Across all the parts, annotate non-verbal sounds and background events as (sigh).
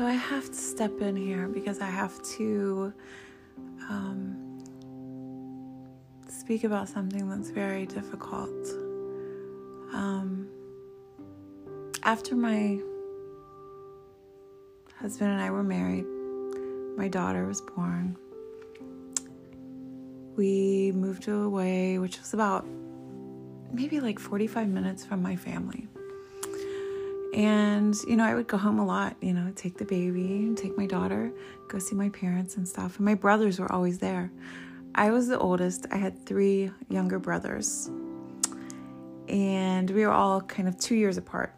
So I have to step in here because I have to um, speak about something that's very difficult. Um, after my husband and I were married, my daughter was born. We moved away, which was about maybe like 45 minutes from my family. And, you know, I would go home a lot, you know, take the baby, take my daughter, go see my parents and stuff. And my brothers were always there. I was the oldest. I had three younger brothers. And we were all kind of two years apart.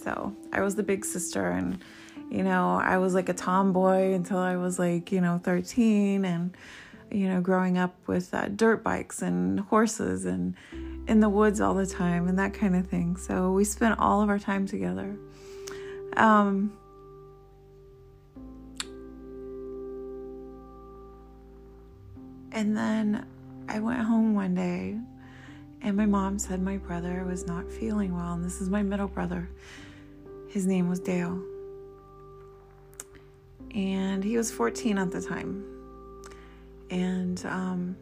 So I was the big sister, and, you know, I was like a tomboy until I was like, you know, 13. And, you know, growing up with uh, dirt bikes and horses and, in the woods all the time and that kind of thing. So we spent all of our time together. Um, and then I went home one day and my mom said my brother was not feeling well. And this is my middle brother. His name was Dale. And he was 14 at the time. And, um,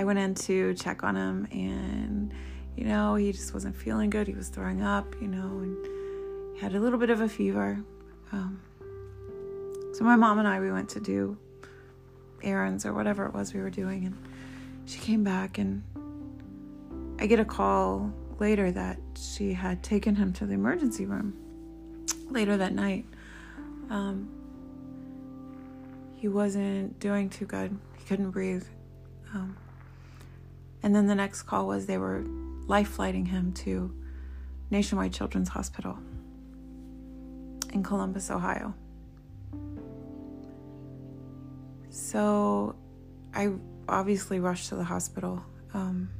I went in to check on him, and you know, he just wasn't feeling good. He was throwing up, you know, and he had a little bit of a fever. Um, so my mom and I we went to do errands or whatever it was we were doing, and she came back, and I get a call later that she had taken him to the emergency room later that night. Um, he wasn't doing too good. He couldn't breathe. Um, and then the next call was they were life flighting him to Nationwide Children's Hospital in Columbus, Ohio. So I obviously rushed to the hospital. Um,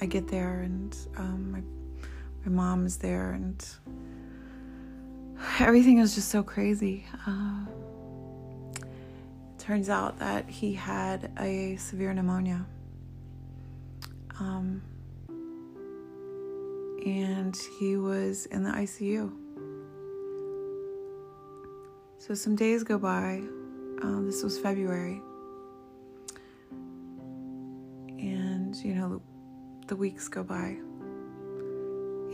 I get there and um, my, my mom is there and everything is just so crazy. Uh, turns out that he had a severe pneumonia. Um, and he was in the ICU. So some days go by. Um, this was February. And, you know, the weeks go by.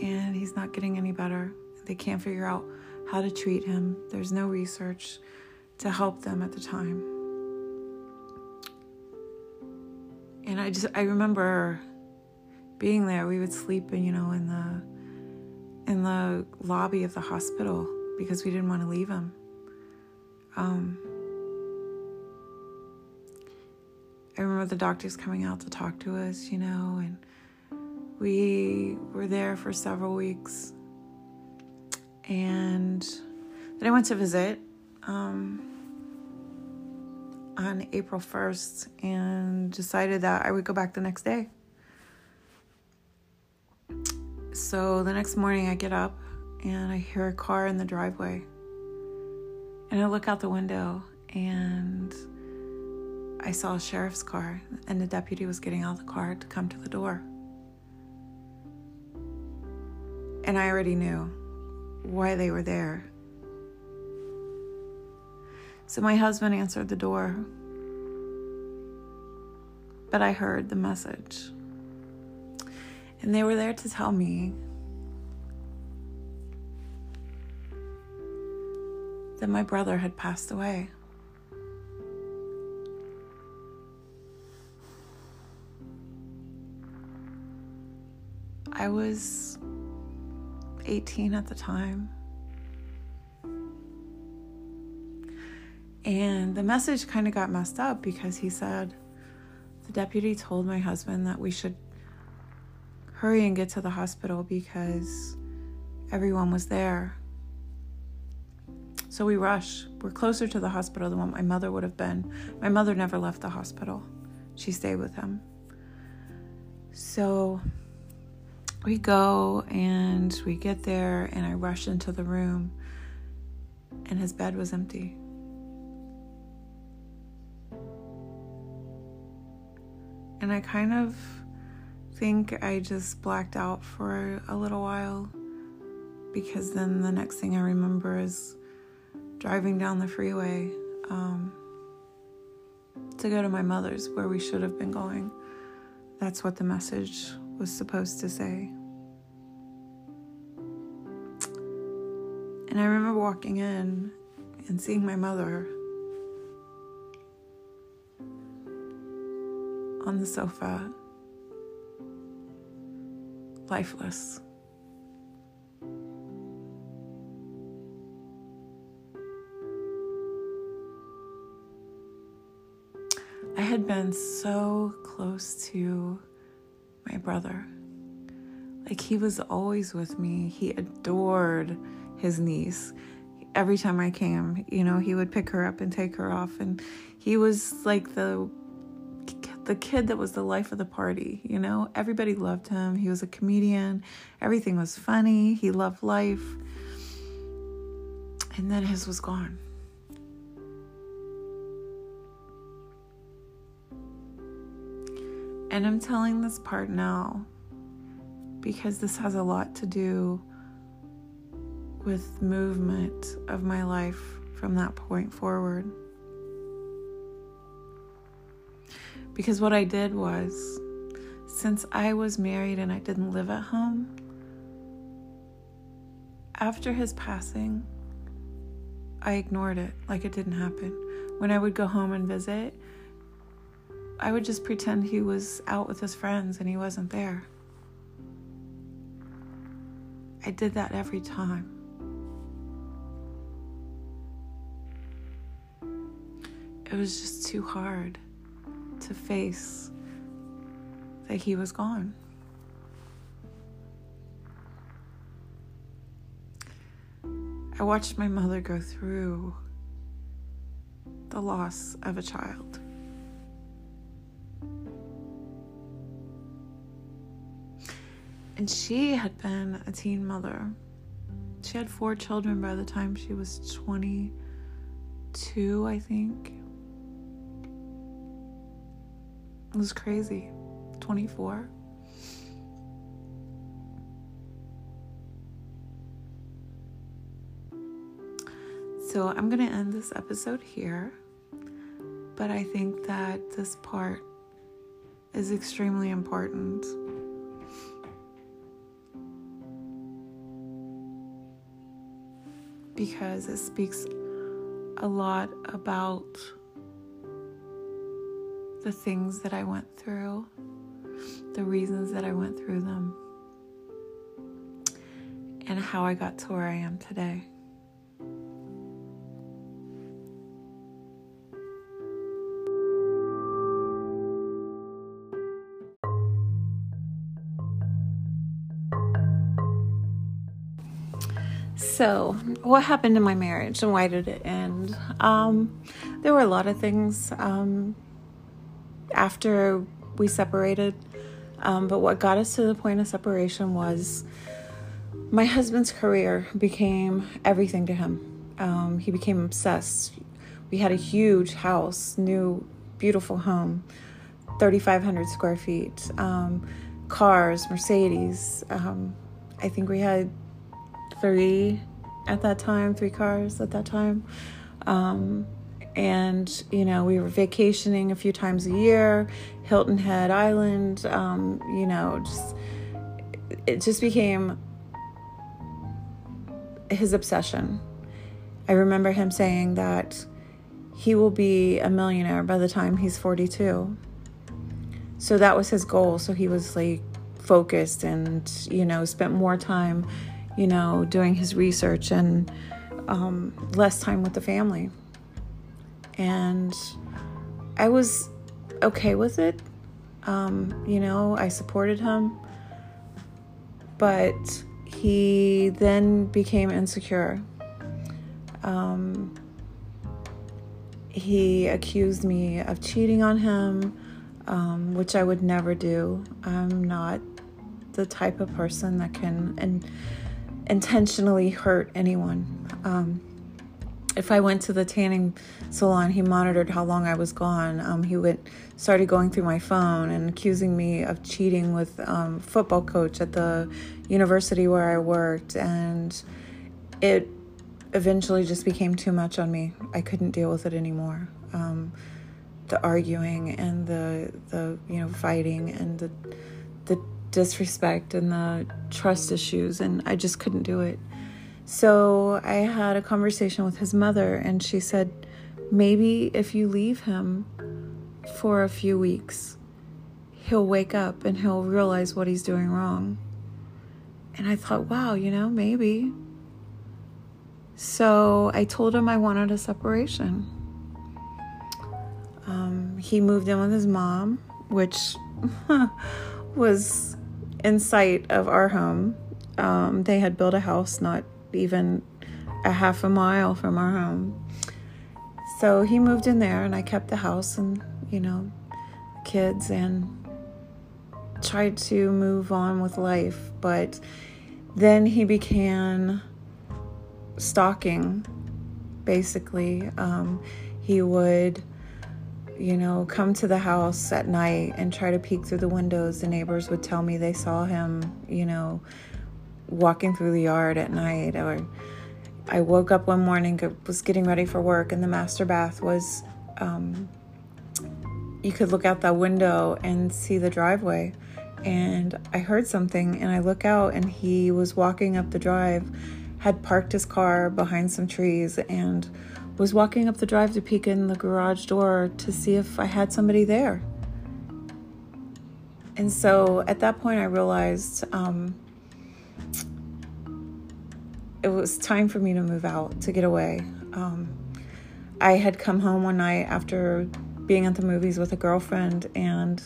And he's not getting any better. They can't figure out how to treat him. There's no research to help them at the time. And I just, I remember being there, we would sleep, in, you know, in the in the lobby of the hospital because we didn't want to leave him. Um, I remember the doctors coming out to talk to us, you know, and we were there for several weeks. And then I went to visit um, on April 1st and decided that I would go back the next day. So the next morning, I get up and I hear a car in the driveway. And I look out the window and I saw a sheriff's car, and the deputy was getting out of the car to come to the door. And I already knew why they were there. So my husband answered the door, but I heard the message. And they were there to tell me that my brother had passed away. I was 18 at the time. And the message kind of got messed up because he said, the deputy told my husband that we should hurry and get to the hospital because everyone was there. So we rush. We're closer to the hospital than what my mother would have been. My mother never left the hospital, she stayed with him. So we go and we get there, and I rush into the room, and his bed was empty. And I kind of think I just blacked out for a little while. because then the next thing I remember is driving down the freeway um, to go to my mother's where we should have been going. That's what the message was supposed to say. And I remember walking in and seeing my mother on the sofa, lifeless. I had been so close to my brother. Like he was always with me. He adored his niece. Every time I came, you know, he would pick her up and take her off and he was like the the kid that was the life of the party, you know? Everybody loved him. He was a comedian. Everything was funny. He loved life. And then his was gone. And I'm telling this part now because this has a lot to do with movement of my life from that point forward. Because what I did was, since I was married and I didn't live at home, after his passing, I ignored it like it didn't happen. When I would go home and visit, I would just pretend he was out with his friends and he wasn't there. I did that every time. It was just too hard to face that he was gone. I watched my mother go through the loss of a child. And she had been a teen mother. She had four children by the time she was 22, I think. It was crazy. 24. So I'm going to end this episode here. But I think that this part is extremely important. Because it speaks a lot about the things that I went through, the reasons that I went through them, and how I got to where I am today. So, what happened in my marriage and why did it end? Um, there were a lot of things. Um, after we separated. Um, but what got us to the point of separation was my husband's career became everything to him. Um, he became obsessed. We had a huge house, new, beautiful home, 3,500 square feet, um, cars, Mercedes. Um, I think we had three at that time, three cars at that time. And you know we were vacationing a few times a year hilton head island um, you know just it just became his obsession. I remember him saying that he will be a millionaire by the time he's 42 so that was his goal. So he was like focused and you know spent more time you know doing his research and um, less time with the family and I was okay with it. Um, you know, I supported him, but he then became insecure. Um, he accused me of cheating on him, um, which I would never do. I'm not the type of person that can in, intentionally hurt anyone. Um, if I went to the tanning salon, he monitored how long I was gone. Um, he would started going through my phone and accusing me of cheating with um, football coach at the university where I worked, and it eventually just became too much on me. I couldn't deal with it anymore. Um, the arguing and the the you know fighting and the the disrespect and the trust issues, and I just couldn't do it. So I had a conversation with his mother, and she said, maybe if you leave him for a few weeks, he'll wake up and he'll realize what he's doing wrong. And I thought, wow, you know, maybe. So I told him I wanted a separation. Um, he moved in with his mom, which (laughs) was in sight of our home. Um, they had built a house not even a half a mile from our home. So he moved in there, and I kept the house and, you know, kids and tried to move on with life. But then he began stalking, basically. Um, he would, you know, come to the house at night and try to peek through the windows. The neighbors would tell me they saw him, you know, walking through the yard at night or I woke up one morning, was getting ready for work, and the master bath was, um, you could look out that window and see the driveway. And I heard something, and I look out, and he was walking up the drive, had parked his car behind some trees, and was walking up the drive to peek in the garage door to see if I had somebody there. And so at that point, I realized um, it was time for me to move out, to get away. Um, I had come home one night after being at the movies with a girlfriend, and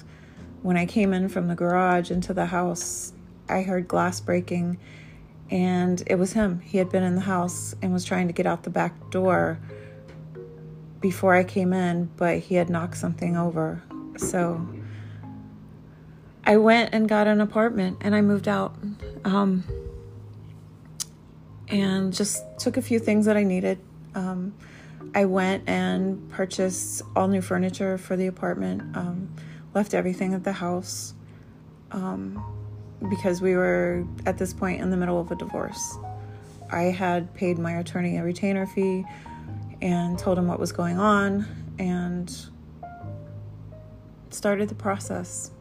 when I came in from the garage into the house, I heard glass breaking, and it was him. He had been in the house and was trying to get out the back door before I came in, but he had knocked something over. So I went and got an apartment and I moved out. Um, and just took a few things that I needed. Um, I went and purchased all new furniture for the apartment, um, left everything at the house um, because we were at this point in the middle of a divorce. I had paid my attorney a retainer fee and told him what was going on and started the process.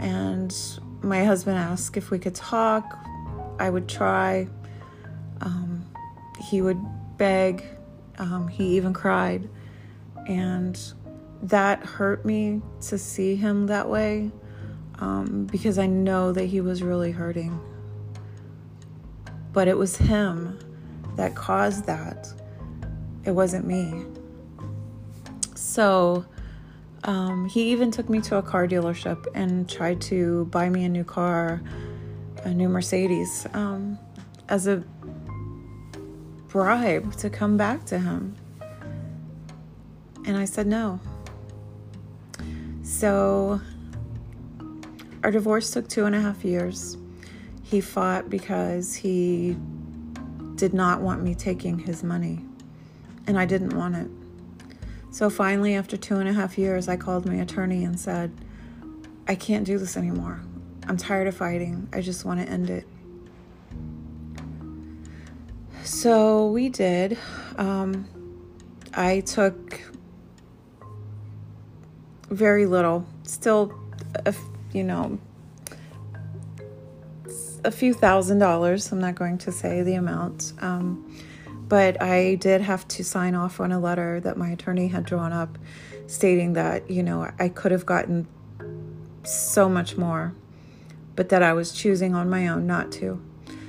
And my husband asked if we could talk. I would try. Um, he would beg, um, he even cried. And that hurt me to see him that way um, because I know that he was really hurting. But it was him that caused that, it wasn't me. So um, he even took me to a car dealership and tried to buy me a new car, a new Mercedes, um, as a bribe to come back to him. And I said no. So our divorce took two and a half years. He fought because he did not want me taking his money, and I didn't want it. So finally, after two and a half years, I called my attorney and said, I can't do this anymore. I'm tired of fighting. I just want to end it. So we did. Um, I took very little, still, a, you know, a few thousand dollars. I'm not going to say the amount. Um, but I did have to sign off on a letter that my attorney had drawn up stating that, you know, I could have gotten so much more, but that I was choosing on my own not to.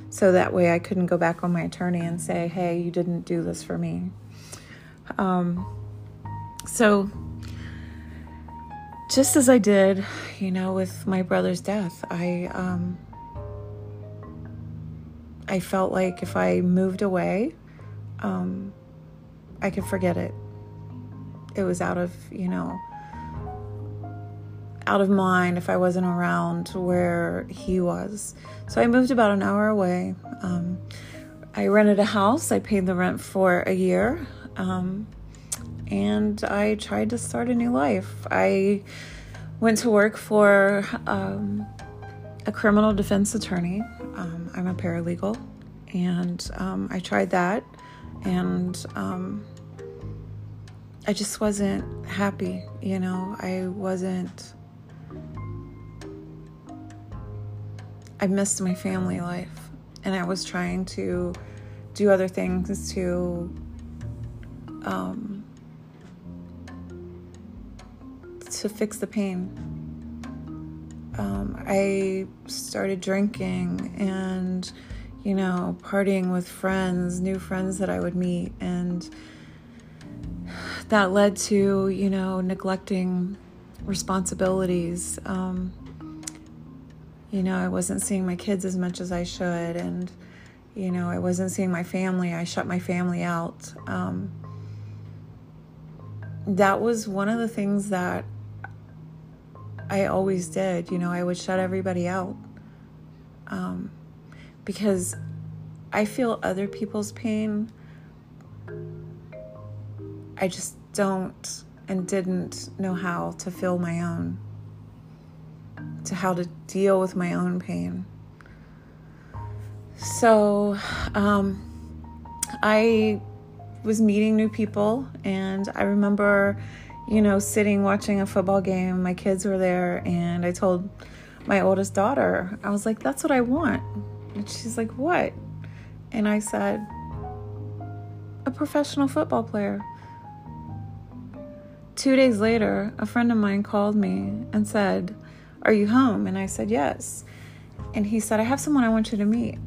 So that way I couldn't go back on my attorney and say, hey, you didn't do this for me. Um, so, just as I did, you know, with my brother's death, I, um, I felt like if I moved away, um, I could forget it. It was out of, you know, out of mind if I wasn't around where he was. So I moved about an hour away. Um, I rented a house. I paid the rent for a year. Um, and I tried to start a new life. I went to work for um, a criminal defense attorney. Um, I'm a paralegal, and um, I tried that, and um, I just wasn't happy. You know, I wasn't. I missed my family life, and I was trying to do other things to um, to fix the pain. Um, I started drinking and, you know, partying with friends, new friends that I would meet, and that led to, you know, neglecting responsibilities. Um, you know, I wasn't seeing my kids as much as I should, and, you know, I wasn't seeing my family. I shut my family out. Um, that was one of the things that I always did. You know, I would shut everybody out um, because I feel other people's pain. I just don't and didn't know how to feel my own, to how to deal with my own pain. So, um, I was meeting new people, and I remember you know, sitting watching a football game. My kids were there, and I told my oldest daughter, I was like, that's what I want. And she's like, what? And I said, a professional football player. Two days later, a friend of mine called me and said, Are you home? And I said, Yes. And he said, I have someone I want you to meet.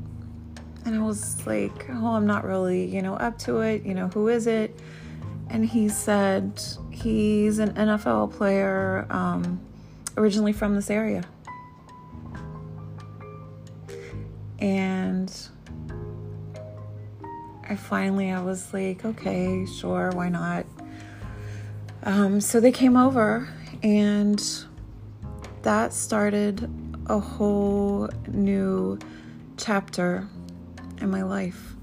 And I was like, Oh, I'm not really, you know, up to it. You know, who is it? and he said he's an NFL player um, originally from this area. And I finally I was like, okay, sure, why not? Um, so they came over, and that started a whole new chapter in my life.